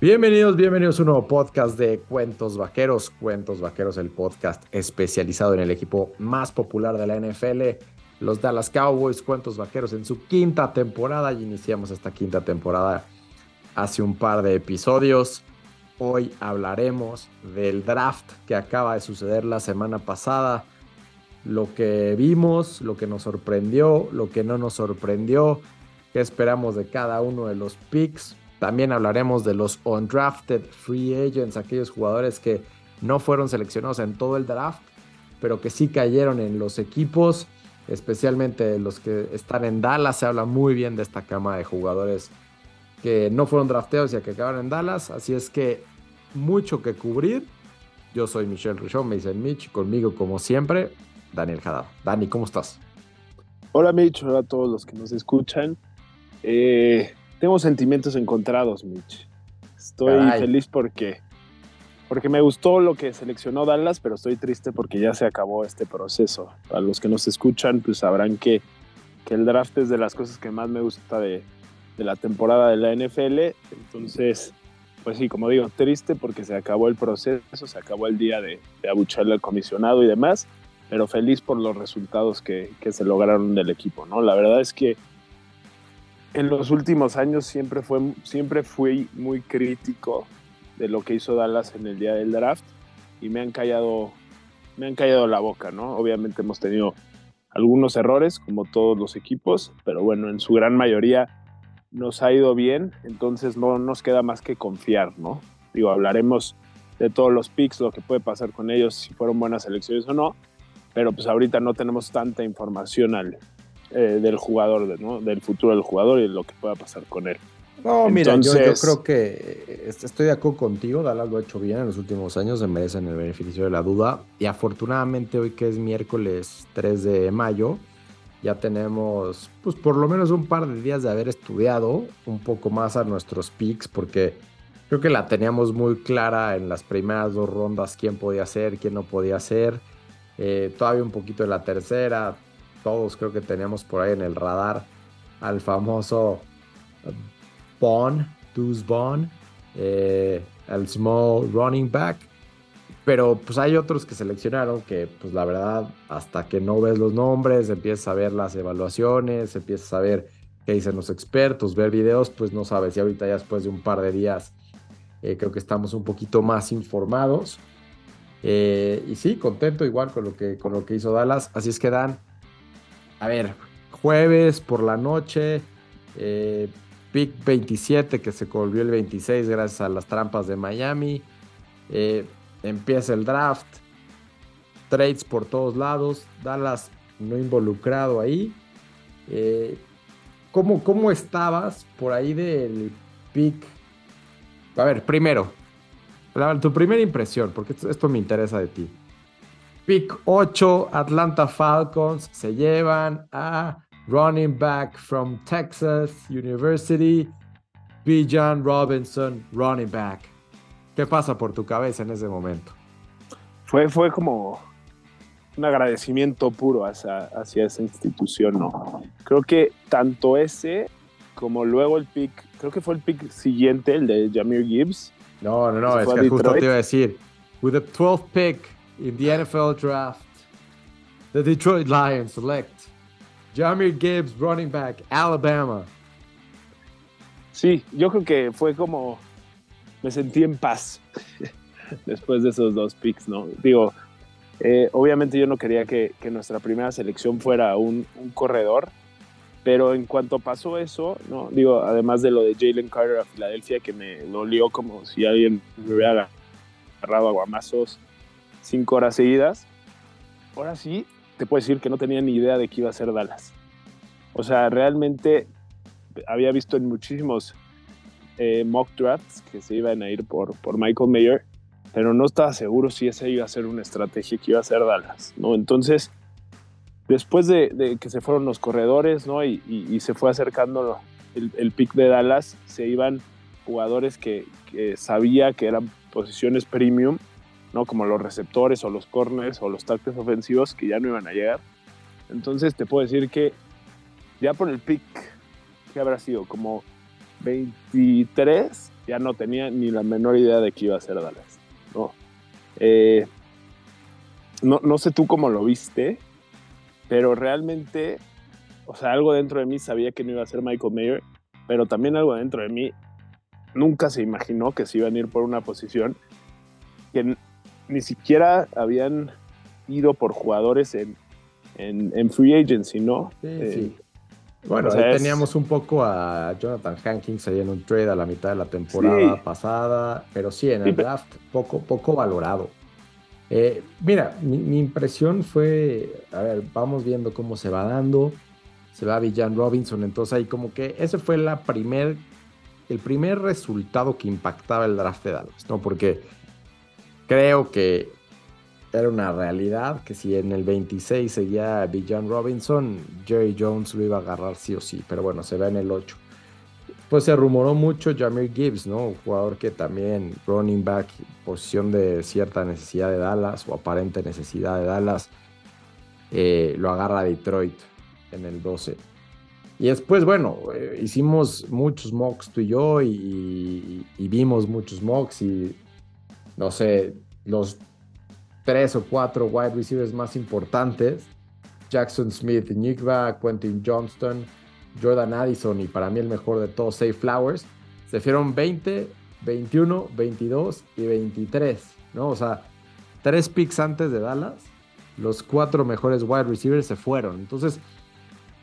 Bienvenidos, bienvenidos a un nuevo podcast de Cuentos Vaqueros. Cuentos Vaqueros, el podcast especializado en el equipo más popular de la NFL, los Dallas Cowboys. Cuentos Vaqueros en su quinta temporada y iniciamos esta quinta temporada hace un par de episodios. Hoy hablaremos del draft que acaba de suceder la semana pasada, lo que vimos, lo que nos sorprendió, lo que no nos sorprendió, qué esperamos de cada uno de los picks también hablaremos de los undrafted free agents, aquellos jugadores que no fueron seleccionados en todo el draft, pero que sí cayeron en los equipos, especialmente los que están en Dallas. Se habla muy bien de esta cama de jugadores que no fueron drafteados y que acabaron en Dallas. Así es que mucho que cubrir. Yo soy Michelle Richon, me dicen Mitch, conmigo como siempre, Daniel Haddad. Dani, ¿cómo estás? Hola Mitch, hola a todos los que nos escuchan. Eh, tengo sentimientos encontrados, Mitch. Estoy feliz porque, porque me gustó lo que seleccionó Dallas, pero estoy triste porque ya se acabó este proceso. Para los que nos escuchan, pues sabrán que, que el draft es de las cosas que más me gusta de, de la temporada de la NFL. Entonces, pues sí, como digo, triste porque se acabó el proceso, se acabó el día de, de abucharle al comisionado y demás, pero feliz por los resultados que, que se lograron del equipo, ¿no? La verdad es que en los últimos años siempre, fue, siempre fui muy crítico de lo que hizo Dallas en el día del draft y me han callado, me han callado la boca, ¿no? Obviamente hemos tenido algunos errores, como todos los equipos, pero bueno, en su gran mayoría nos ha ido bien, entonces no nos queda más que confiar, ¿no? Digo, hablaremos de todos los picks, lo que puede pasar con ellos, si fueron buenas elecciones o no, pero pues ahorita no tenemos tanta información al, eh, del jugador, ¿no? del futuro del jugador y lo que pueda pasar con él. No, mira, yo, creo que eh, estoy de acuerdo contigo, Dallas lo ha hecho bien en los últimos años, se merecen el beneficio de la duda. Y afortunadamente hoy que es miércoles 3 de mayo, ya tenemos pues por lo menos un par de días de haber estudiado un poco más a nuestros picks, porque creo que la teníamos muy clara en las primeras dos rondas, quién podía ser, quién no podía ser. Eh, todavía un poquito de la tercera, todos creo que teníamos por ahí en el radar al famoso Bond, Deuce Bond, eh, el small running back. Pero pues hay otros que seleccionaron que pues la verdad hasta que no ves los nombres, empiezas a ver las evaluaciones, empiezas a ver qué dicen los expertos, ver videos, pues no sabes. Y ahorita ya después de un par de días eh, creo que estamos un poquito más informados. Eh, y sí, contento igual con lo, que, con lo que hizo Dallas. Así es que Dan, a ver, jueves por la noche, eh, pick 27 que se volvió el 26 gracias a las trampas de Miami. Eh, empieza el draft, trades por todos lados, Dallas no involucrado ahí. Eh, ¿cómo, ¿Cómo estabas por ahí del pick? A ver, primero, tu primera impresión, porque esto me interesa de ti. Pick 8, Atlanta Falcons se llevan a running back from Texas University, Bijan Robinson, running back. ¿Qué pasa por tu cabeza en ese momento? Fue, fue como un agradecimiento puro hacia, hacia esa institución, ¿no? Creo que tanto ese como luego el pick, creo que fue el pick siguiente, el de Jamir Gibbs. No, no, no, es que justo te iba a decir, with the 12th pick in the NFL draft, the Detroit Lions select Jamir Gibbs, running back, Alabama. Sí, yo creo que fue como me sentí en paz después de esos dos picks, ¿no? Digo, eh, obviamente yo no quería que, que nuestra primera selección fuera un, un, corredor, pero en cuanto pasó eso, ¿no? Digo, además de lo de Jalen Carter a Filadelfia, que me dolió como si alguien me hubiera agarrado a guamazos cinco horas seguidas. Ahora sí, te puedo decir que no tenía ni idea de que iba a ser Dallas. O sea, realmente había visto en muchísimos eh, mock drafts que se iban a ir por, por Michael Mayer, pero no estaba seguro si esa iba a ser una estrategia que iba a ser Dallas, ¿no? Entonces, después de, que se fueron los corredores, ¿no? Y, y, se fue acercando el, el, pick de Dallas, se iban jugadores que, que sabía que eran posiciones premium ¿no? Como los receptores o los corners o los tackles ofensivos que ya no iban a llegar. Entonces te puedo decir que ya por el pick, que habrá sido? Como 23 ya no tenía ni la menor idea de qué iba a ser Dallas. No, eh, no, no sé tú cómo lo viste, pero realmente, o sea, algo dentro de mí sabía que no iba a ser Michael Mayer, pero también algo dentro de mí nunca se imaginó que se iban a ir por una posición que ni siquiera habían ido por jugadores en, en, free agency, ¿no? Sí, sí. Eh, bueno, teníamos un poco a Jonathan Hankins ahí en un trade a la mitad de la temporada pasada, pero sí, en el draft poco, poco valorado. Eh, mira, mi, impresión fue, a ver, vamos viendo cómo se va dando, se va Villan Robinson, entonces ahí como que ese fue la primer, el primer resultado que impactaba el draft de Dallas, ¿no? Porque creo que era una realidad que si en el 26 seguía Villan Robinson, Jerry Jones lo iba a agarrar sí o sí, pero bueno, se ve en el 8. Pues se rumoró mucho Jamir Gibbs, ¿no? Un jugador que también running back, posición de cierta necesidad de Dallas o aparente necesidad de Dallas, eh, lo agarra Detroit en el 12. Y después, bueno, eh, hicimos muchos mocks tú y yo y, vimos muchos mocks y, no sé, los tres o cuatro wide receivers más importantes, Jackson Smith, Nickba, Quentin Johnston, Jordan Addison y para mí el mejor de todos, Safe Flowers, se fueron 20, 21, 22 y 23, ¿no? O sea, tres picks antes de Dallas, los cuatro mejores wide receivers se fueron. Entonces,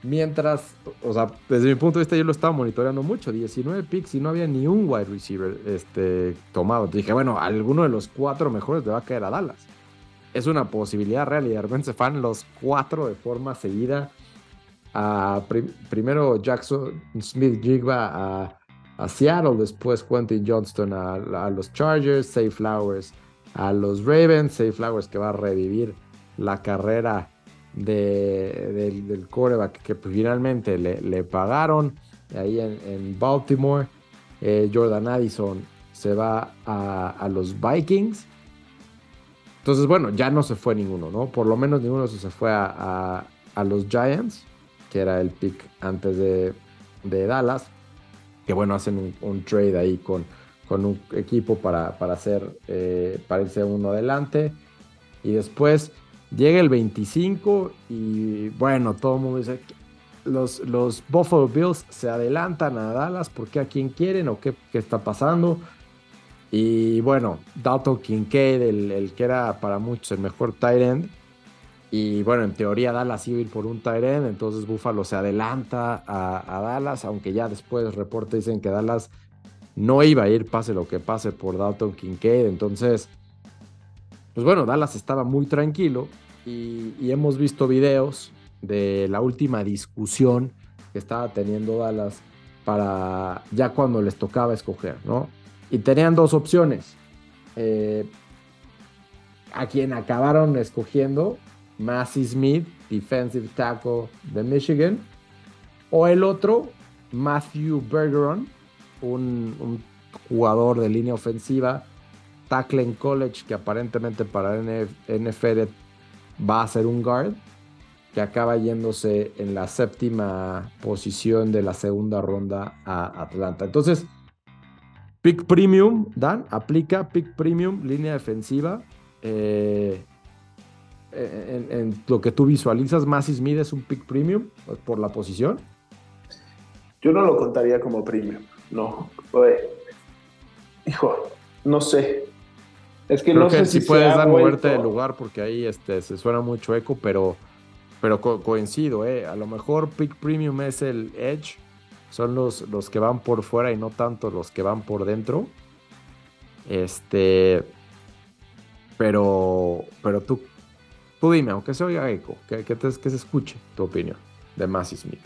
mientras, o sea, desde mi punto de vista yo lo estaba monitoreando mucho, 19 picks y no había ni un wide receiver este, tomado. dije, bueno, alguno de los cuatro mejores le va a caer a Dallas. Es una posibilidad real y de repente se fan los cuatro de forma seguida primero Jackson Smith Jigba a, Seattle, después Quentin Johnston a, los Chargers, Safe Flowers a los Ravens, Safe Flowers que va a revivir la carrera del coreback que finalmente le, pagaron ahí en, Baltimore. Eh, Jordan Addison se va a, los Vikings. Entonces, bueno, ya no se fue ninguno, ¿no? Por lo menos ninguno se fue a, a los Giants que era el pick antes de, Dallas, que bueno, hacen un, trade ahí con, con un equipo para, para hacer, eh, para irse uno adelante. Y después llega el 25 y bueno, todo el mundo dice, los, los Buffalo Bills se adelantan a Dallas porque a quién quieren o qué, qué está pasando. Y bueno, Dalton Kincaid, el, el, que era para muchos el mejor tight end, y bueno, en teoría Dallas iba a ir por un Tyren, entonces Buffalo se adelanta a, Dallas, aunque ya después reportes dicen que Dallas no iba a ir, pase lo que pase, por Dalton Kincaid. Entonces, pues bueno, Dallas estaba muy tranquilo y, hemos visto videos de la última discusión que estaba teniendo Dallas para ya cuando les tocaba escoger, ¿no? Y tenían dos opciones. Eh, a quien acabaron escogiendo Massey Smith, defensive tackle de Michigan, o el otro, Matthew Bergeron, un, jugador de línea ofensiva, tackle en college que aparentemente para NFL va a ser un guard, que acaba yéndose en la séptima posición de la segunda ronda a Atlanta. Entonces, pick premium, Dan, aplica pick premium, línea defensiva. Eh, en, lo que tú visualizas, Massey Smith es un pick premium por la posición? Yo no lo contaría como premium, no. hijo, no sé. Es que no sé si, puedes dar moverte de lugar porque ahí este, se suena mucho eco, pero, pero coincido, ¿eh? A lo mejor pick premium es el edge, son los, los que van por fuera y no tanto los que van por dentro. Este, pero, pero tú, Tú dime, aunque se oiga eco, que, que, se escuche tu opinión de Massey Smith.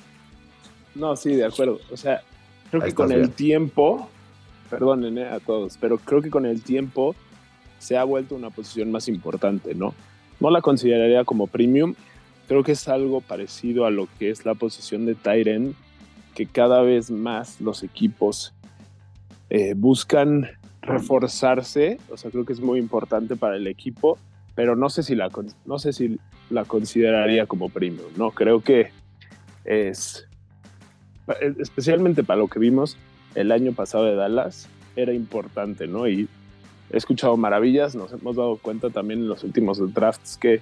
No, sí, de acuerdo. O sea, creo que con el tiempo, perdonen eh, a todos, pero creo que con el tiempo se ha vuelto una posición más importante, ¿no? No la consideraría como premium. Creo que es algo parecido a lo que es la posición de Tyren, que cada vez más los equipos eh, buscan reforzarse. O sea, creo que es muy importante para el equipo pero no sé si la, no sé si la consideraría como premium, ¿no? Creo que es, especialmente para lo que vimos, el año pasado de Dallas era importante, ¿no? Y he escuchado maravillas, nos hemos dado cuenta también en los últimos drafts que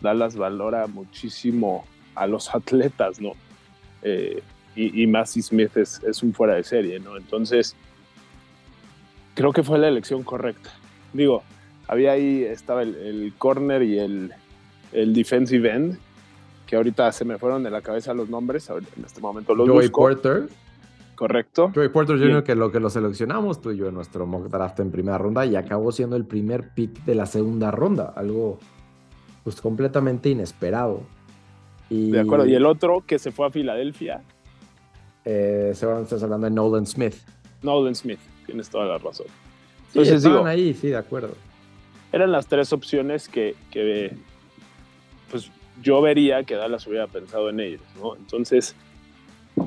Dallas valora muchísimo a los atletas, ¿no? Eh, y, y Massey Smith es, es, un fuera de serie, ¿no? Entonces, creo que fue la elección correcta. Digo, había ahí, estaba el, corner y el, el, defensive end, que ahorita se me fueron de la cabeza los nombres, en este momento los Joey Porter. Correcto. Joey Porter Jr., que lo que lo seleccionamos tú y yo en nuestro mock draft en primera ronda y acabó siendo el primer pick de la segunda ronda, algo pues completamente inesperado. Y, de acuerdo, y el otro que se fue a Filadelfia. Eh, seguramente estás hablando de Nolan Smith. Nolan Smith, tienes toda la razón. Entonces, sí, estaban ahí, sí, de acuerdo. Eran las tres opciones que, pues yo vería que Dallas hubiera pensado en ellos, ¿no? Entonces,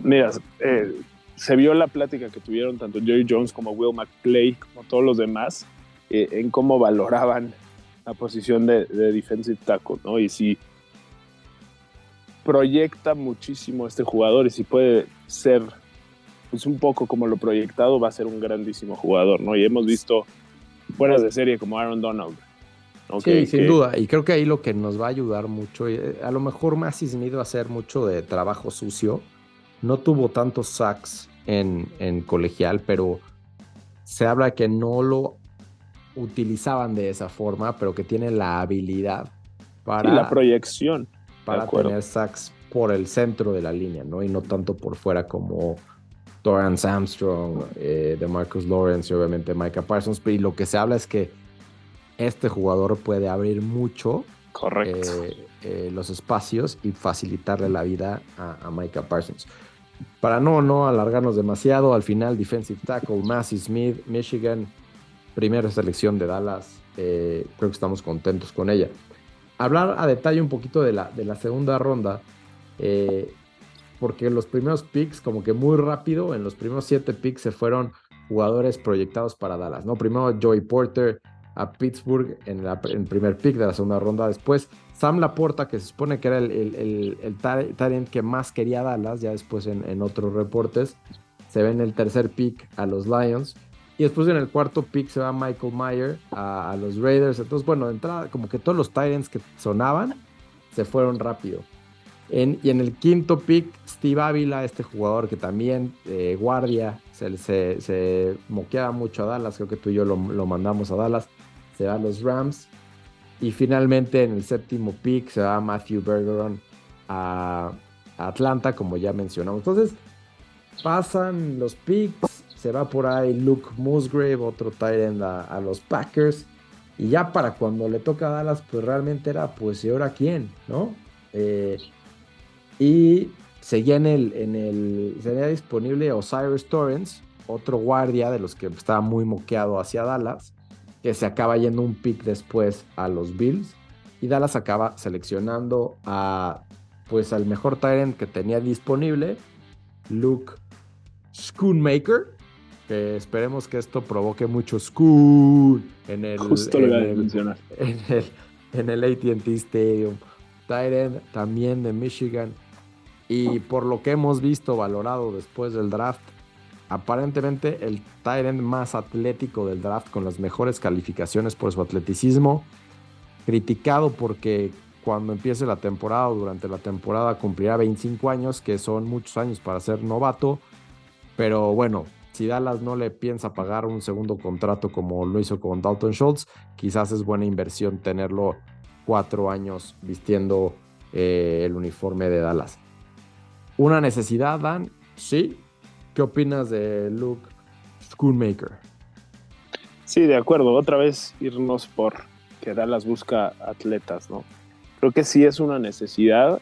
mira, eh, se vio la plática que tuvieron tanto Jerry Jones como Will McClay, como todos los demás, eh, en cómo valoraban la posición de, defensive tackle, ¿no? Y si proyecta muchísimo este jugador y si puede ser pues un poco como lo proyectado, va a ser un grandísimo jugador, ¿no? Y hemos visto fueras de serie como Aaron Donald. sí, sin duda. Y creo que ahí lo que nos va a ayudar mucho, eh, a lo mejor más Sneed a hacer mucho de trabajo sucio, no tuvo tantos sacks en, en colegial, pero se habla que no lo utilizaban de esa forma, pero que tiene la habilidad para... la proyección. Para tener sacks por el centro de la línea, ¿no? Y no tanto por fuera como Torrance Armstrong, eh, de Marcus Lawrence y obviamente Micah Parsons. Y lo que se habla es que este jugador puede abrir mucho Correcto. Eh, eh, los espacios y facilitarle la vida a, Micah Parsons para no, no alargarnos demasiado, al final defensive tackle, Massey Smith, Michigan, primera selección de Dallas, eh, creo que estamos contentos con ella. Hablar a detalle un poquito de la, de la segunda ronda, eh, porque los primeros picks, como que muy rápido, en los primeros siete picks se fueron jugadores proyectados para Dallas, ¿no? Primero Joey Porter, a Pittsburgh en, el primer pick de la segunda ronda. Después Sam Laporta, que se supone que era el, el, el, talent que más quería Dallas, ya después en, otros reportes, se ve en el tercer pick a los Lions. Y después en el cuarto pick se va Michael Meyer a, los Raiders. Entonces, bueno, de entrada, como que todos los Titans que sonaban se fueron rápido. y en el quinto pick, Steve Ávila, este jugador que también, eh, guardia, se, se, se, moqueaba mucho a Dallas. Creo que tú y yo lo, lo mandamos a Dallas se va a los Rams. Y finalmente en el séptimo pick se va Matthew Bergeron a Atlanta, como ya mencionamos. Entonces pasan los picks, se va por ahí Luke Musgrave, otro tight a, a, los Packers. Y ya para cuando le toca a Dallas, pues realmente era, pues, ¿y ahora quién? ¿No? Eh, y seguía en el, en el, sería disponible Osiris Torrance, otro guardia de los que estaba muy moqueado hacia Dallas que se acaba yendo un pick después a los Bills. Y Dallas acaba seleccionando a pues al mejor Tyrant que tenía disponible, Luke Schoonmaker. Que esperemos que esto provoque mucho school en el, Justo en, el, en el, en el ATT Stadium. Tyrant también de Michigan. Y por lo que hemos visto valorado después del draft, aparentemente el Tyrant más atlético del draft con las mejores calificaciones por su atleticismo. Criticado porque cuando empiece la temporada o durante la temporada cumplirá 25 años, que son muchos años para ser novato. Pero bueno, si Dallas no le piensa pagar un segundo contrato como lo hizo con Dalton Schultz, quizás es buena inversión tenerlo cuatro años vistiendo eh, el uniforme de Dallas. ¿Una necesidad, Dan? Sí, ¿Qué opinas de Luke Schoonmaker? Sí, de acuerdo. Otra vez irnos por que Dallas busca atletas, ¿no? Creo que sí es una necesidad,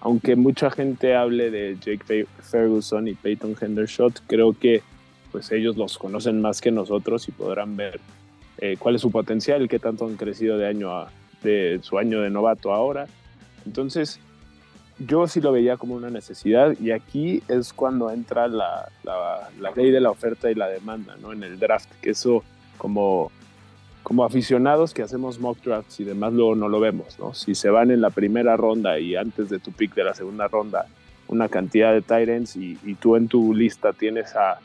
aunque mucha gente hable de Jake Ferguson y Peyton Hendershot, creo que pues ellos los conocen más que nosotros y podrán ver eh, cuál es su potencial, qué tanto han crecido de año de su año de novato ahora. Entonces, yo sí lo veía como una necesidad y aquí es cuando entra la, ley de la oferta y la demanda, ¿no? En el draft, que eso como, como aficionados que hacemos mock drafts y demás luego no lo vemos, ¿no? Si se van en la primera ronda y antes de tu pick de la segunda ronda una cantidad de Tyrants y, y tú en tu lista tienes a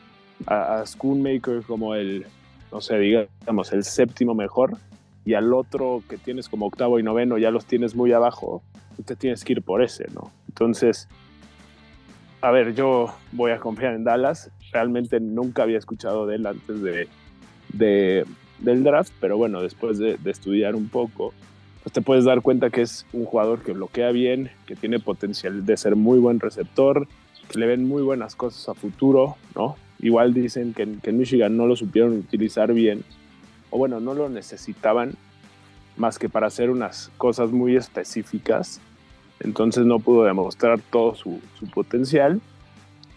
a, a Schoonmaker como el, no sé, digamos, el séptimo mejor y al otro que tienes como octavo y noveno ya los tienes muy abajo, te tienes que ir por ese, ¿no? Entonces, a ver, yo voy a confiar en Dallas. Realmente nunca había escuchado de él antes de, del draft, pero bueno, después de, de, estudiar un poco, pues te puedes dar cuenta que es un jugador que bloquea bien, que tiene potencial de ser muy buen receptor, que le ven muy buenas cosas a futuro, ¿no? Igual dicen que, en Michigan no lo supieron utilizar bien, o bueno, no lo necesitaban más que para hacer unas cosas muy específicas. Entonces no pudo demostrar todo su, potencial,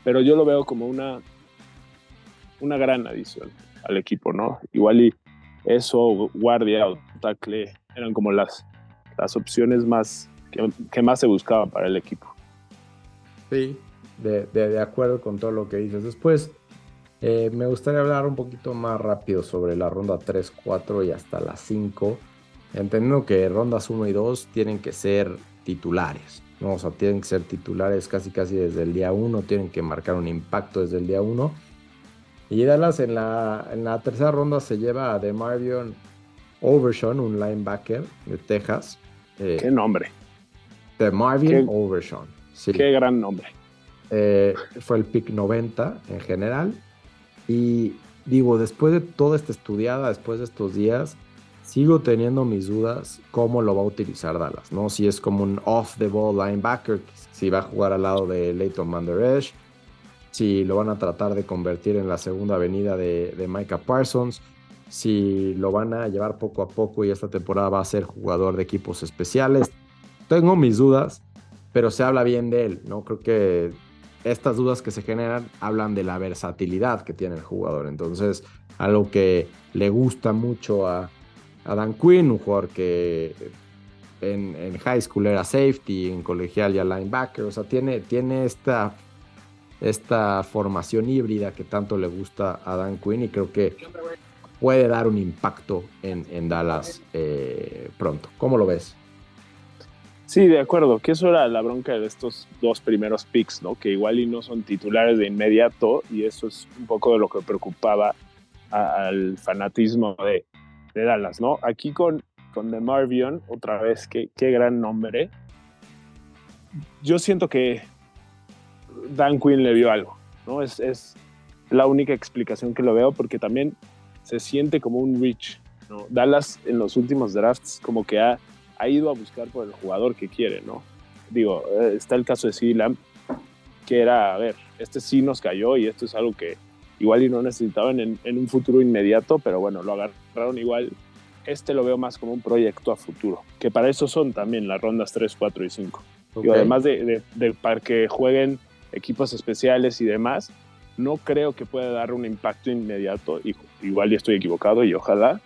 pero yo lo veo como una, una gran adición al equipo, ¿no? Igual y eso, guardia o tackle, eran como las, las opciones más que, que más se buscaban para el equipo. Sí, de, de, acuerdo con todo lo que dices. Después, eh, me gustaría hablar un poquito más rápido sobre la ronda 3, 4 y hasta la 5. Entendiendo que rondas 1 y 2 tienen que ser titulares. ¿no? O sea, tienen que ser titulares casi casi desde el día 1, tienen que marcar un impacto desde el día 1. Y Dallas en la, en la tercera ronda se lleva a DeMarvion Overshawn, un linebacker de Texas. Eh, ¿Qué nombre? DeMarvion Overshawn. Sí. Qué gran nombre. Eh, fue el pick 90 en general. Y digo, después de toda esta estudiada, después de estos días, sigo teniendo mis dudas cómo lo va a utilizar Dallas, ¿no? Si es como un off-the-ball linebacker, si va a jugar al lado de Leighton Van si lo van a tratar de convertir en la segunda avenida de, de Micah Parsons, si lo van a llevar poco a poco y esta temporada va a ser jugador de equipos especiales. Tengo mis dudas, pero se habla bien de él, ¿no? Creo que estas dudas que se generan hablan de la versatilidad que tiene el jugador. Entonces, algo que le gusta mucho a, Dan Quinn, un jugador que en, high school era safety, en colegial ya linebacker. O sea, tiene, tiene esta, esta formación híbrida que tanto le gusta a Dan Quinn y creo que puede dar un impacto en, Dallas eh, pronto. ¿Cómo lo ves? Sí, de acuerdo, que eso era la bronca de estos dos primeros picks, ¿no? Que igual y no son titulares de inmediato y eso es un poco de lo que preocupaba al fanatismo de, Dallas, ¿no? Aquí con, con The Marvion, otra vez, qué, qué gran nombre. Yo siento que Dan Quinn le vio algo, ¿no? Es, es la única explicación que lo veo porque también se siente como un reach, ¿no? Dallas en los últimos drafts como que ha ha ido a buscar por el jugador que quiere, ¿no? Digo, eh, está el caso de CD que era, a ver, este sí nos cayó y esto es algo que igual y no necesitaban en, un futuro inmediato, pero bueno, lo agarraron igual. Este lo veo más como un proyecto a futuro, que para eso son también las rondas 3, 4 y 5. Y además de, para que jueguen equipos especiales y demás, no creo que pueda dar un impacto inmediato. Igual ya estoy equivocado y ojalá,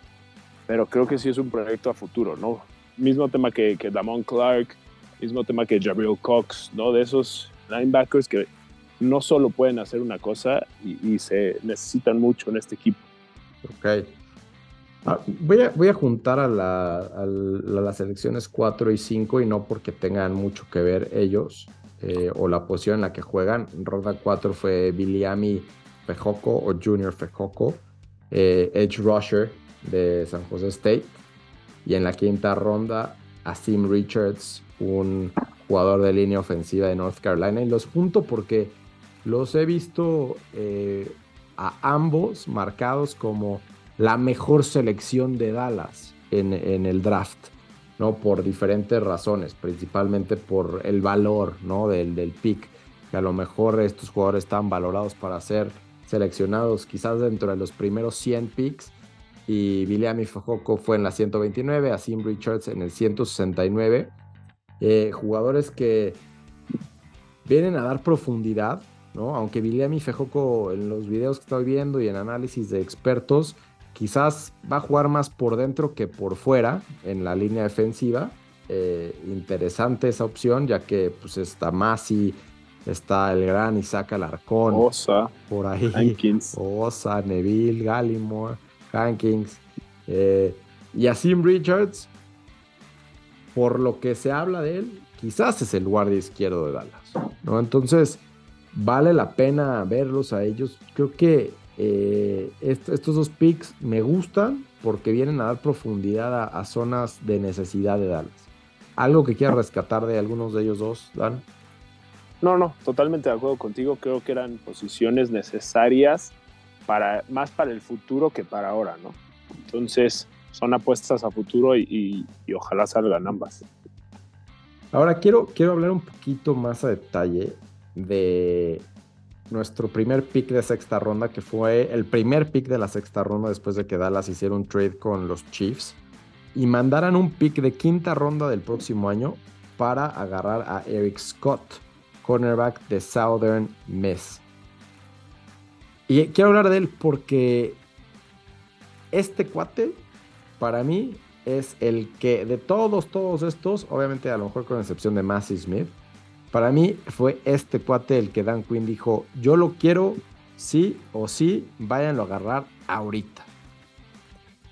pero creo que sí es un proyecto a futuro, ¿no? mismo tema que, que Damon Clark, mismo tema que Jabril Cox, ¿no? De esos linebackers que no solo pueden hacer una cosa y, se necesitan mucho en este equipo. Ok. Ah, voy, a, voy a juntar a, las selecciones 4 y 5 y no porque tengan mucho que ver ellos eh, o la posición en la que juegan. Ronda 4 fue Biliami Fejoco o Junior Fejoco, eh, Edge Rusher de San José State. Y en la quinta ronda, a Sim Richards, un jugador de línea ofensiva de North Carolina. Y los junto porque los he visto eh, a ambos marcados como la mejor selección de Dallas en, el draft, ¿no? Por diferentes razones, principalmente por el valor, ¿no? Del, del pick. Que a lo mejor estos jugadores están valorados para ser seleccionados quizás dentro de los primeros 100 picks y William Fajoco fue en la 129, Asim Richards en el 169. Eh, jugadores que vienen a dar profundidad, ¿no? Aunque William Fejoco en los videos que estoy viendo y en análisis de expertos, quizás va a jugar más por dentro que por fuera en la línea defensiva. Eh, interesante esa opción, ya que pues está Masi, está el gran Isaac Alarcón. Osa. Por ahí. Osa, Neville, Gallimore. Hankins eh, y a Sim Richards, por lo que se habla de él, quizás es el guardia izquierdo de Dallas. ¿no? Entonces, vale la pena verlos a ellos. Creo que eh, estos dos picks me gustan porque vienen a dar profundidad a, zonas de necesidad de Dallas. ¿Algo que quieras rescatar de algunos de ellos dos, Dan? No, no, totalmente de acuerdo contigo. Creo que eran posiciones necesarias para más para el futuro que para ahora, ¿no? Entonces, son apuestas a futuro y, ojalá salgan ambas. Ahora quiero, quiero hablar un poquito más a detalle de nuestro primer pick de sexta ronda, que fue el primer pick de la sexta ronda después de que Dallas hiciera un trade con los Chiefs y mandaran un pick de quinta ronda del próximo año para agarrar a Eric Scott, cornerback de Southern Miss. Y quiero hablar de él porque este cuate, para mí, es el que de todos, todos estos, obviamente a lo mejor con excepción de Massey Smith, para mí fue este cuate el que Dan Quinn dijo, yo lo quiero sí o sí, váyanlo a agarrar ahorita.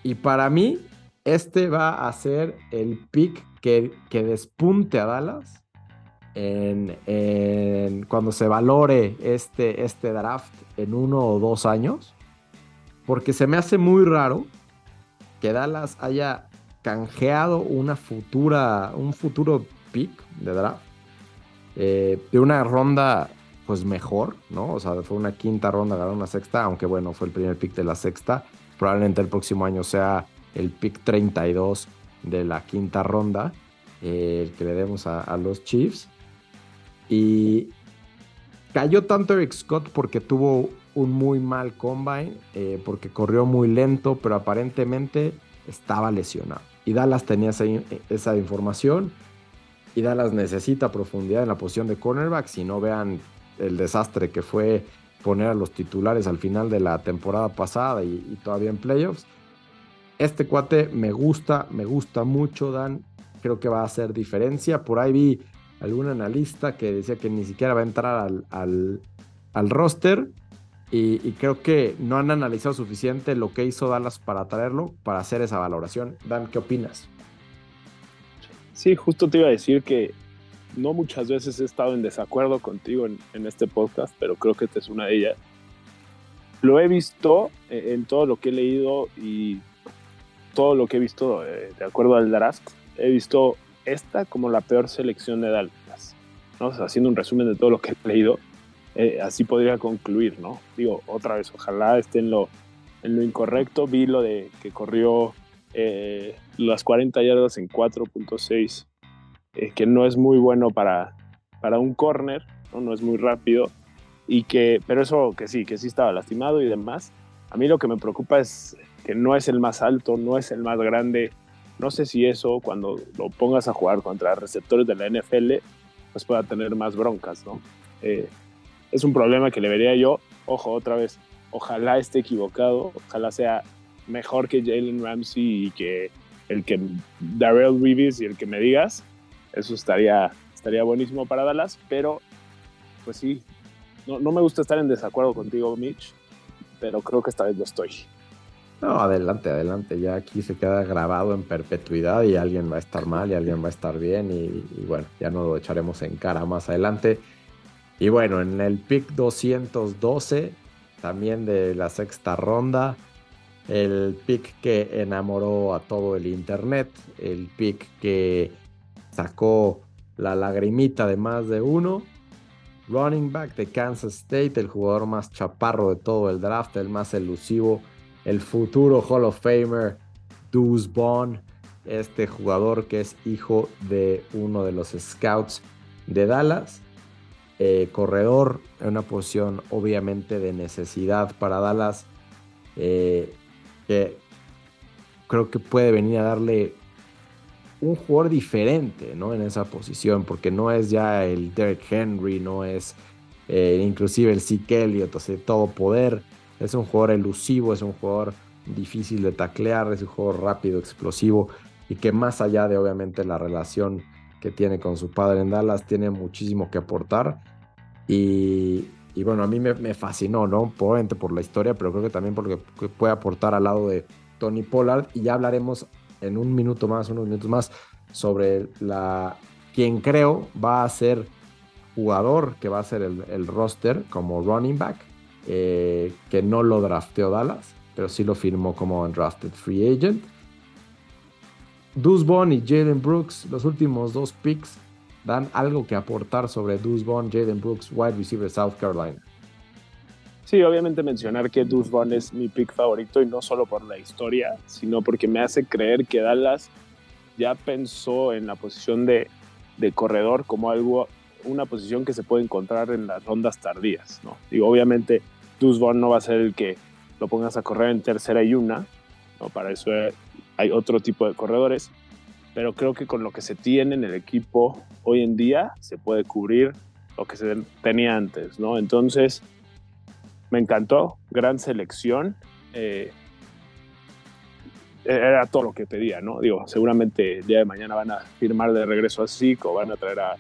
Y para mí, este va a ser el pick que, que despunte a Dallas en, cuando se valore este, este draft en uno o dos años. Porque se me hace muy raro que Dallas haya canjeado una futura, un futuro pick de draft eh, de una ronda pues mejor, ¿no? O sea, fue una quinta ronda, ganó una sexta, aunque bueno, fue el primer pick de la sexta. Probablemente el próximo año sea el pick 32 de la quinta ronda, eh, el que le demos a, los Chiefs. Y cayó tanto Eric Scott porque tuvo un muy mal combine, eh, porque corrió muy lento, pero aparentemente estaba lesionado. Y Dallas tenía esa información y Dallas necesita profundidad en la posición de cornerback. Si no vean el desastre que fue poner a los titulares al final de la temporada pasada y, todavía en playoffs. Este cuate me gusta, me gusta mucho, Dan. Creo que va a hacer diferencia. Por ahí vi algún analista que decía que ni siquiera va a entrar al, roster. Y, creo que no han analizado suficiente lo que hizo Dallas para traerlo, para hacer esa valoración. Dan, ¿qué opinas? Sí, justo te iba a decir que no muchas veces he estado en desacuerdo contigo en, este podcast, pero creo que esta es una de ellas. Lo he visto eh, en todo lo que he leído y todo lo que he visto eh, de acuerdo al draft. He visto esta como la peor selección de Dallas. ¿no? haciendo un resumen de todo lo que he leído, eh, así podría concluir, ¿no? Digo, otra vez, ojalá esté en lo, en lo incorrecto. Vi lo de que corrió eh, las 40 yardas en 4.6, eh, que no es muy bueno para, para un corner, ¿no? ¿no? es muy rápido, y que, pero eso que sí, que sí estaba lastimado y demás. A mí lo que me preocupa es que no es el más alto, no es el más grande. No sé si eso, cuando lo pongas a jugar contra receptores de la NFL, pues pueda tener más broncas, ¿no? Eh, es un problema que le vería yo, ojo, otra vez, ojalá esté equivocado, ojalá sea mejor que Jalen Ramsey y que el que Darrell Reeves y el que me digas, eso estaría, estaría buenísimo para Dallas, pero pues sí, no, no me gusta estar en desacuerdo contigo, Mitch, pero creo que esta vez lo estoy. No, adelante, adelante. Ya aquí se queda grabado en perpetuidad y alguien va a estar mal y alguien va a estar bien y, y, bueno, ya no lo echaremos en cara más adelante. Y bueno, en el pick 212, también de la sexta ronda, el pick que enamoró a todo el internet, el pick que sacó la lagrimita de más de uno. Running back de Kansas State, el jugador más chaparro de todo el draft, el más elusivo, el futuro Hall of Famer, Deuce Bond, este jugador que es hijo de uno de los scouts de Dallas. Eh, corredor en una posición obviamente de necesidad para Dallas. Eh, que creo que puede venir a darle un jugador diferente, ¿no? En esa posición, porque no es ya el Derek Henry, no es eh, inclusive el Zeke Elliott, o sea, todo poder. Es un jugador elusivo, es un jugador difícil de taclear, es un jugador rápido, explosivo y que más allá de obviamente la relación que tiene con su padre en Dallas, tiene muchísimo que aportar. Y, y bueno, a mí me, fascinó, ¿no? Obviamente por la historia, pero creo que también por lo que puede aportar al lado de Tony Pollard. Y ya hablaremos en un minuto más, unos minutos más, sobre la quien creo va a ser jugador que va a ser el, roster como running back eh, que no lo drafteó Dallas, pero sí lo firmó como undrafted free agent. Deuce Bond y Jalen Brooks, los últimos dos picks, dan algo que aportar sobre Deuce Bond, Jalen Brooks, wide receiver South Carolina. Sí, obviamente mencionar que Deuce Bond es mi pick favorito y no solo por la historia, sino porque me hace creer que Dallas ya pensó en la posición de, de corredor como algo, una posición que se puede encontrar en las rondas tardías, ¿no? Digo, obviamente Deuce Bond no va a ser el que lo pongas a correr en tercera y una, ¿no? Para eso hay otro tipo de corredores, pero creo que con lo que se tiene en el equipo hoy en día se puede cubrir lo que se tenía antes, ¿no? Entonces, me encantó, gran selección. Eh, era todo lo que pedía, ¿no? Digo, seguramente el día de mañana van a firmar de regreso a Zeke o van a traer a,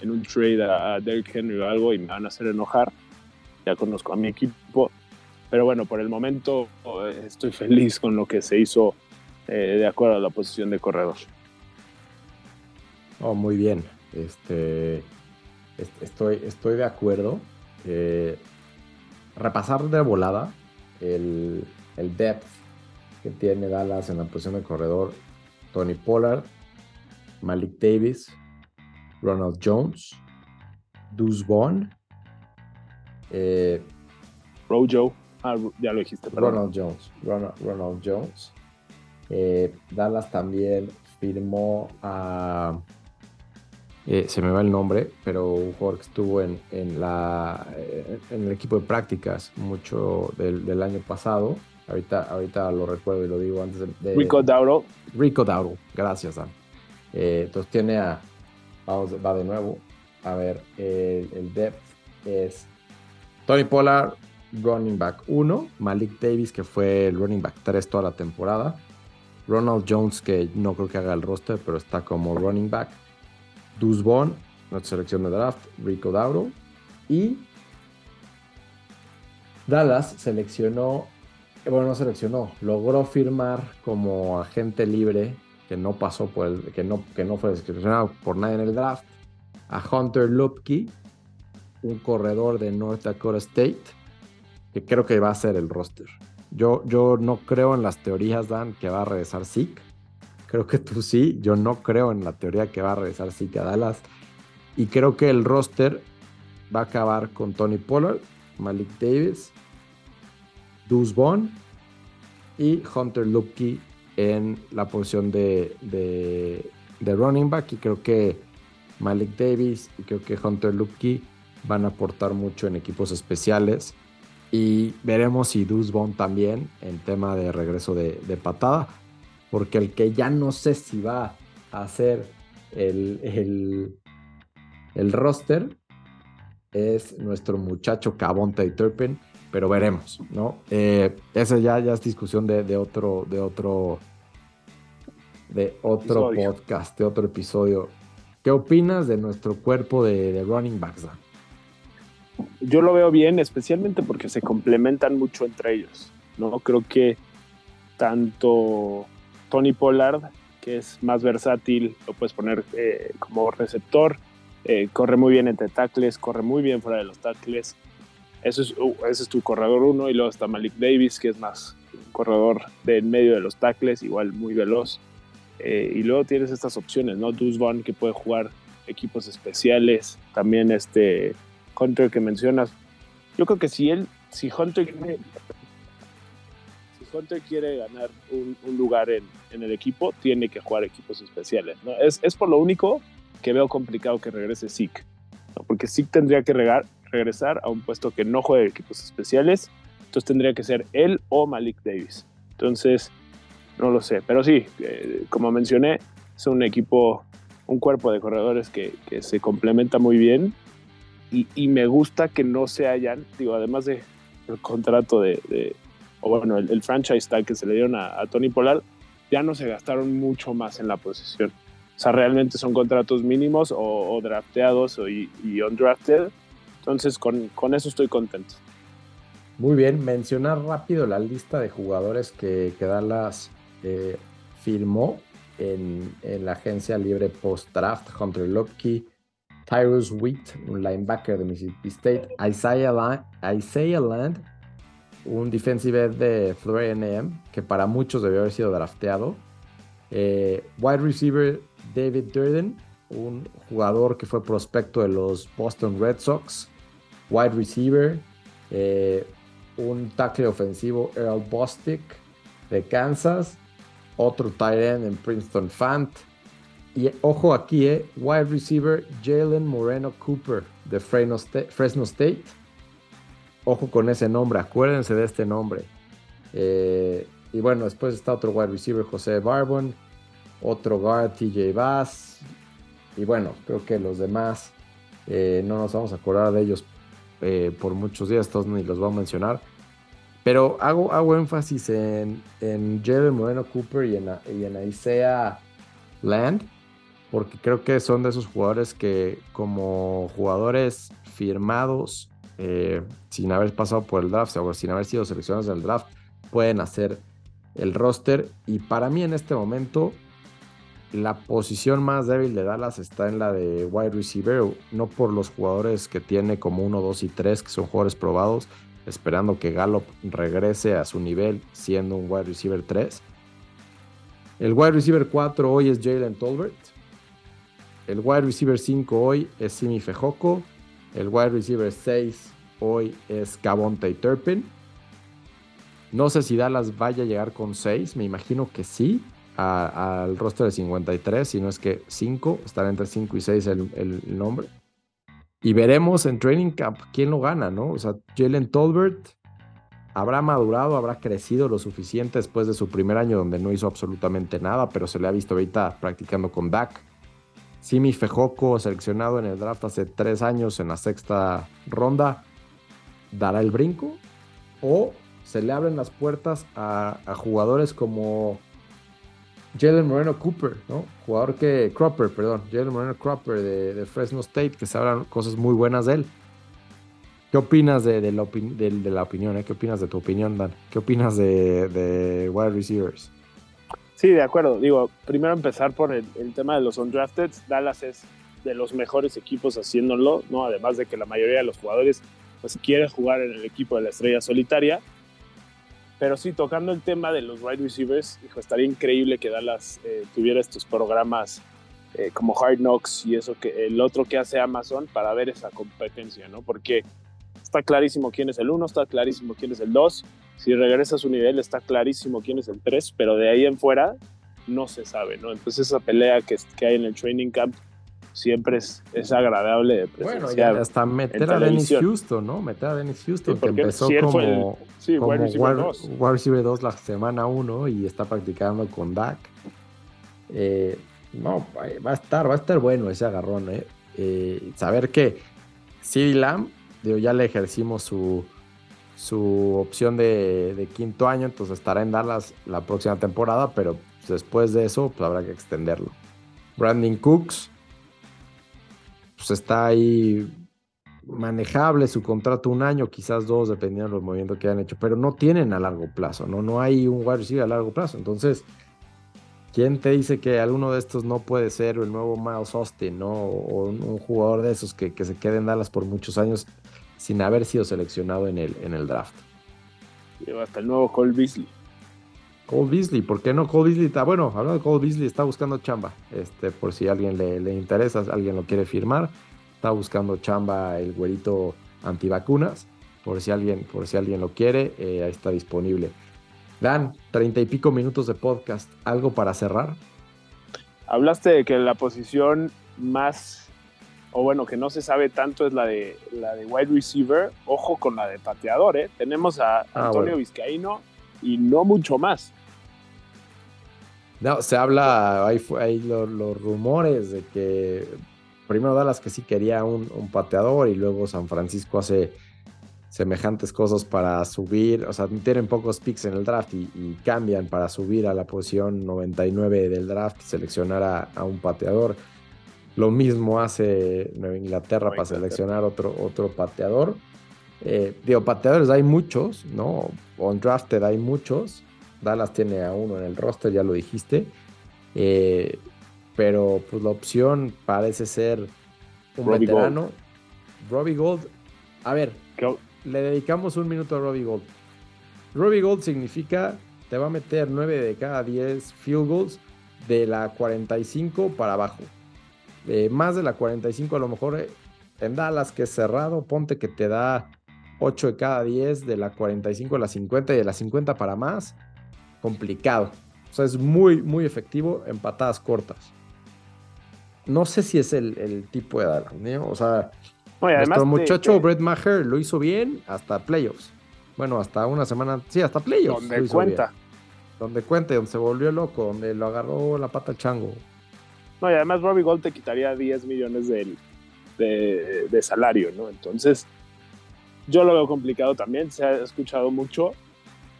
en un trade a, a Derrick Henry o algo y me van a hacer enojar. Ya conozco a mi equipo. Pero bueno, por el momento eh, estoy feliz con lo que se hizo eh, de acuerdo a la posición de corredor. Oh, muy bien. Este, estoy, estoy de acuerdo. Eh, repasar de volada el, el depth que tiene Dallas en la posición de corredor. Tony Pollard, Malik Davis, Ronald Jones, Deuce Vaughn, eh, Rojo, ah, ya lo dijiste, Ronald Jones, Ronald, Jones. Eh, Dallas también firmó a. Eh, se me va el nombre, pero un jugador que estuvo en, en, la, eh, en el equipo de prácticas mucho del, año pasado. Ahorita, ahorita lo recuerdo y lo digo antes de. Rico Dauro. Rico Dauro, gracias, Dan. entonces tiene a. Vamos, va de nuevo. A ver, el depth es Tony Pollard, running back 1. Malik Davis, que fue el running back 3 toda la temporada. Ronald Jones, que no creo que haga el roster, pero está como running back. Deuce Vaughn, nuestra selección de draft. Rico Dauro. Y Dallas seleccionó, bueno, no seleccionó, logró firmar como agente libre, que no pasó por el, que no, que no fue seleccionado por nadie en el draft, a Hunter Lupke, un corredor de North Dakota State, que creo que va a ser el roster. Yo, yo no creo en las teorías, Dan, que va a regresar Zeke. Creo que tú sí. Yo no creo en la teoría que va a regresar Zeke a Dallas. Y creo que el roster va a acabar con Tony Pollard, Malik Davis, Deuce Vaughn y Hunter Lupke en la posición de, de, de, running back. Y creo que Malik Davis y creo que Hunter Lupke van a aportar mucho en equipos especiales. Y veremos si Deuce Bond también en tema de regreso de, patada. Porque el que ya no sé si va a hacer el, el, roster es nuestro muchacho Cabonta y Turpin. Pero veremos, ¿no? Eh, esa ya, ya es discusión de, otro, de otro, de otro podcast, de otro episodio. ¿Qué opinas de nuestro cuerpo de, de running backs? yo lo veo bien, especialmente porque se complementan mucho entre ellos. ¿no? Creo que tanto Tony Pollard, que es más versátil, lo puedes poner eh, como receptor, eh, corre muy bien entre tackles, corre muy bien fuera de los tackles. Eso es, uh, ese es tu corredor uno. Y luego está Malik Davis, que es más corredor de en medio de los tackles, igual muy veloz. Eh, y luego tienes estas opciones, ¿no? Deuce que puede jugar equipos especiales. También este Hunter que mencionas. Yo creo que si él, si Hunter Hunter quiere ganar un, lugar en, el equipo, tiene que jugar equipos especiales. ¿no? Es, es, por lo único que veo complicado que regrese Zeke. Porque Zeke tendría que regresar a un puesto que no juegue equipos especiales. Entonces tendría que ser él o Malik Davis. Entonces, no lo sé. Pero sí, eh, como mencioné, es un equipo, un cuerpo de corredores que, que se complementa muy bien y, me gusta que no se hayan, digo, además de el contrato de, o bueno, el, franchise tag que se le dieron a, Tony Pollard, ya no se gastaron mucho más en la posición. O sea, realmente son contratos mínimos o, drafteados o, y, undrafted. Entonces, con, con, eso estoy contento. Muy bien, mencionar rápido la lista de jugadores que, que Dallas eh, firmó en, en, la agencia libre post-draft. Hunter Lopke, Tyrus Wheat, un linebacker de Mississippi State, Isaiah Land, Isaiah Land un defensive end de Florida AM, que para muchos debió haber sido drafteado. Eh, wide receiver David Durden, un jugador que fue prospecto de los Boston Red Sox. Wide receiver, eh, un tackle ofensivo Earl Bostic de Kansas. Otro tight end en Princeton Fant. Y ojo aquí, eh, wide receiver Jalen Moreno Cooper de Fresno State. Ojo con ese nombre, acuérdense de este nombre. Eh, y bueno, después está otro wide receiver, José Barbon, otro guard, TJ Bass. Y bueno, creo que los demás eh, no nos vamos a acordar de ellos eh, por muchos días, todos ni los voy a mencionar. Pero hago, hago énfasis en, en Moreno Cooper y en, y en Isaiah Land, porque creo que son de esos jugadores que como jugadores firmados eh, sin haber pasado por el draft o sin haber sido seleccionados del draft, pueden hacer el roster. Y para mí en este momento, la posición más débil de Dallas está en la de wide receiver, no por los jugadores que tiene como 1, 2 y 3, que son jugadores probados, esperando que Gallup regrese a su nivel siendo un wide receiver 3. El wide receiver 4 hoy es Jalen Tolbert. El wide receiver 5 hoy es Simi Fejoco. El wide receiver 6 hoy es Cavonte Turpin. No sé si Dallas vaya a llegar con 6, me imagino que sí, al roster de 53, si no es que 5, estará entre 5 y 6 el, nombre. Y veremos en Training Camp quién lo gana, ¿no? O sea, Jalen Tolbert habrá madurado, habrá crecido lo suficiente después de su primer año donde no hizo absolutamente nada, pero se le ha visto ahorita practicando con Dak. Simi Fejoco, seleccionado en el draft hace tres años en la sexta ronda, dará el brinco o se le abren las puertas a, jugadores como Jalen Moreno Cooper, ¿no? Jugador que, Cropper, perdón, Jalen Moreno Cropper de, Fresno State, que se hablan cosas muy buenas de él. ¿Qué opinas de, la, opinión? Eh? ¿Qué opinas de tu opinión, Dan? ¿Qué opinas de, de wide receivers? Sí, de acuerdo. Digo, primero empezar por el, tema de los undrafted. Dallas es de los mejores equipos haciéndolo, ¿no? Además de que la mayoría de los jugadores pues quieren jugar en el equipo de la estrella solitaria. Pero sí, tocando el tema de los wide receivers, dijo, estaría increíble que Dallas eh, tuviera estos programas eh, como Hard Knocks y eso que el otro que hace Amazon para ver esa competencia, ¿no? Porque está clarísimo quién es el uno, está clarísimo quién es el dos, si regresa a su nivel está clarísimo quién es el 3, pero de ahí en fuera no se sabe, ¿no? Entonces esa pelea que, que hay en el training camp siempre es, es agradable de. Bueno, hasta meter a Dennis Houston, ¿no? Meter a Dennis Houston, que empezó como, sí, como War Receiver 2 la semana 1 y está practicando con Dak. Eh, no, va a estar, va a estar bueno ese agarrón, ¿eh? eh saber que CD Lamb, ya le ejercimos su su opción de, quinto año, entonces estará en Dallas la próxima temporada, pero después de eso pues habrá que extenderlo. Brandon Cooks, pues está ahí manejable su contrato un año, quizás dos, dependiendo de los movimientos que hayan hecho, pero no tienen a largo plazo, ¿no? No hay un wide receiver a largo plazo. Entonces, ¿quién te dice que alguno de estos no puede ser el nuevo Miles Austin, ¿no? O un, jugador de esos que, que se quede en Dallas por muchos años sin haber sido seleccionado en el, en el draft. Lleva hasta el nuevo Cole Beasley. Cole Beasley, ¿por qué no? Cole Beasley está, bueno, hablando de Cole Beasley, está buscando chamba. Este, por si a alguien le, le interesa, alguien lo quiere firmar. Está buscando chamba el güerito antivacunas. Por si alguien, por si alguien lo quiere, eh, ahí está disponible. Dan, treinta y pico minutos de podcast. ¿Algo para cerrar? Hablaste de que la posición más o bueno, que no se sabe tanto es la de, la de wide receiver. Ojo con la de pateador, ¿eh? Tenemos a ah, Antonio Vizcaíno y no mucho más. No, se habla, hay, hay los, rumores de que primero Dallas que sí quería un, pateador y luego San Francisco hace semejantes cosas para subir, o sea, tienen pocos picks en el draft y, cambian para subir a la posición 99 del draft y seleccionar a un pateador. Lo mismo hace Nueva Inglaterra para seleccionar otro, otro pateador. Eh, digo, pateadores hay muchos, ¿no? On drafted hay muchos. Dallas tiene a uno en el roster, ya lo dijiste. Eh, pero pues la opción parece ser un veterano. Robbie Gold. A ver, le dedicamos un minuto a Robbie Gold. Robbie Gold significa te va a meter 9 de cada 10 field goals de la 45 para abajo. más de la 45 a lo mejor eh, en Dallas que es cerrado, ponte que te da 8 de cada 10 de la 45 a la 50 y de la 50 para más, complicado. O sea, es muy, muy efectivo en patadas cortas. No sé si es el, tipo de Dallas, ¿no? O sea, nuestro muchacho Brett Maher lo hizo bien hasta playoffs. Bueno, hasta una semana, sí, hasta playoffs. Donde cuenta. Donde cuenta, donde se volvió loco, donde lo agarró la pata el chango. No, y además Robbie Gold te quitaría 10 millones de, de, salario, ¿no? Entonces, yo lo veo complicado también, se ha escuchado mucho.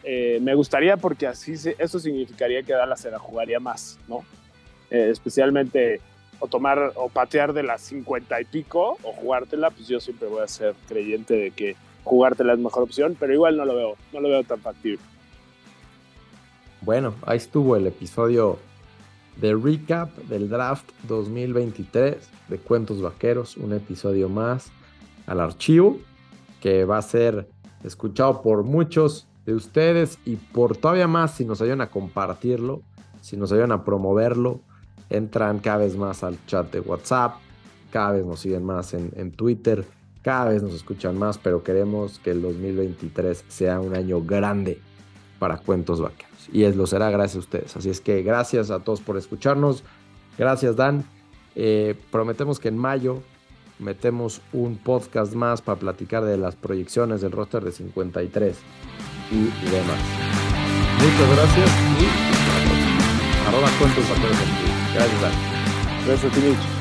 Eh, me gustaría porque así eso significaría que Dallas se la jugaría más, ¿no? Eh, especialmente o tomar o patear de las 50 y pico o jugártela, pues yo siempre voy a ser creyente de que jugártela es mejor opción, pero igual no lo veo, no lo veo tan factible. Bueno, ahí estuvo el episodio de recap del draft 2023 de Cuentos Vaqueros, un episodio más al archivo que va a ser escuchado por muchos de ustedes y por todavía más si nos ayudan a compartirlo, si nos ayudan a promoverlo, entran cada vez más al chat de WhatsApp, cada vez nos siguen más en, en Twitter, cada vez nos escuchan más, pero queremos que el 2023 sea un año grande para Cuentos Vaqueros. Y es, lo será gracias a ustedes. Así es que gracias a todos por escucharnos. Gracias, Dan. Eh, prometemos que en mayo metemos un podcast más para platicar de las proyecciones del roster de 53 y demás. Muchas gracias y hasta la próxima. Arroba Cuentos Vaqueros. Gracias, Dan. Gracias a ti,